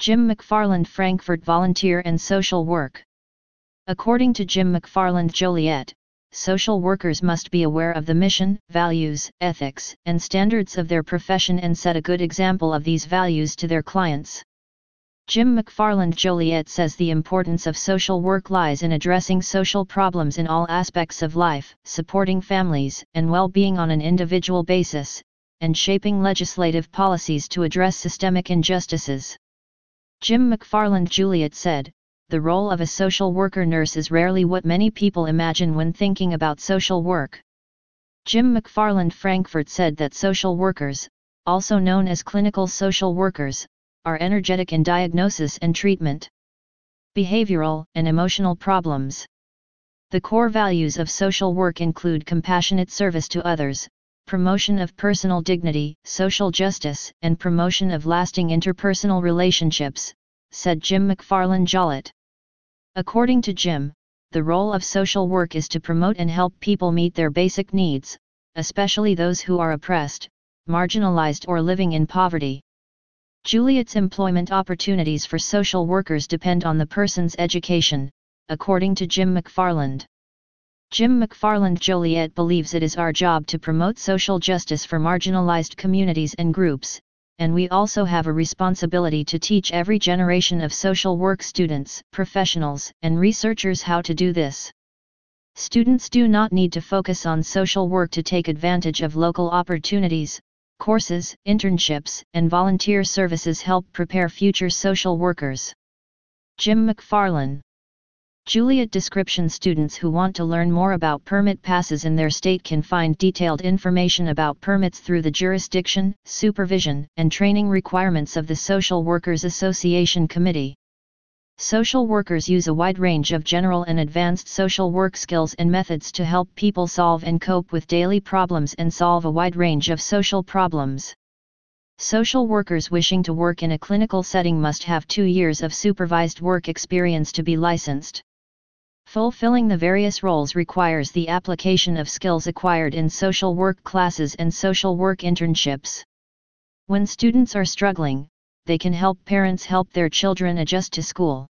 Jim McFarland Frankfort Volunteer and Social Work According to Jim McFarland Joliet, social workers must be aware of the mission, values, ethics, and standards of their profession and set a good example of these values to their clients. Jim McFarland Joliet says the importance of social work lies in addressing social problems in all aspects of life, supporting families and well-being on an individual basis, and shaping legislative policies to address systemic injustices. Jim McFarland Joliet said, the role of a social worker nurse is rarely what many people imagine when thinking about social work. Jim McFarland Frankfort said that social workers, also known as clinical social workers, are energetic in diagnosis and treatment. Behavioral and emotional problems. The core values of social work include compassionate service to others, promotion of personal dignity, social justice, and promotion of lasting interpersonal relationships, said Jim McFarland Joliet. According to Jim, the role of social work is to promote and help people meet their basic needs, especially those who are oppressed, marginalized or living in poverty. Joliet's employment opportunities for social workers depend on the person's education, according to Jim McFarland. Jim McFarland Joliet believes it is our job to promote social justice for marginalized communities and groups, and we also have a responsibility to teach every generation of social work students, professionals, and researchers how to do this. Students do not need to focus on social work to take advantage of local opportunities, courses, internships, and volunteer services help prepare future social workers. Jim McFarland Joliet description Students who want to learn more about permit passes in their state can find detailed information about permits through the jurisdiction, supervision, and training requirements of the Social Workers Association Committee. Social workers use a wide range of general and advanced social work skills and methods to help people solve and cope with daily problems and solve a wide range of social problems. Social workers wishing to work in a clinical setting must have two years of supervised work experience to be licensed. Fulfilling the various roles requires the application of skills acquired in social work classes and social work internships. When students are struggling, they can help parents help their children adjust to school.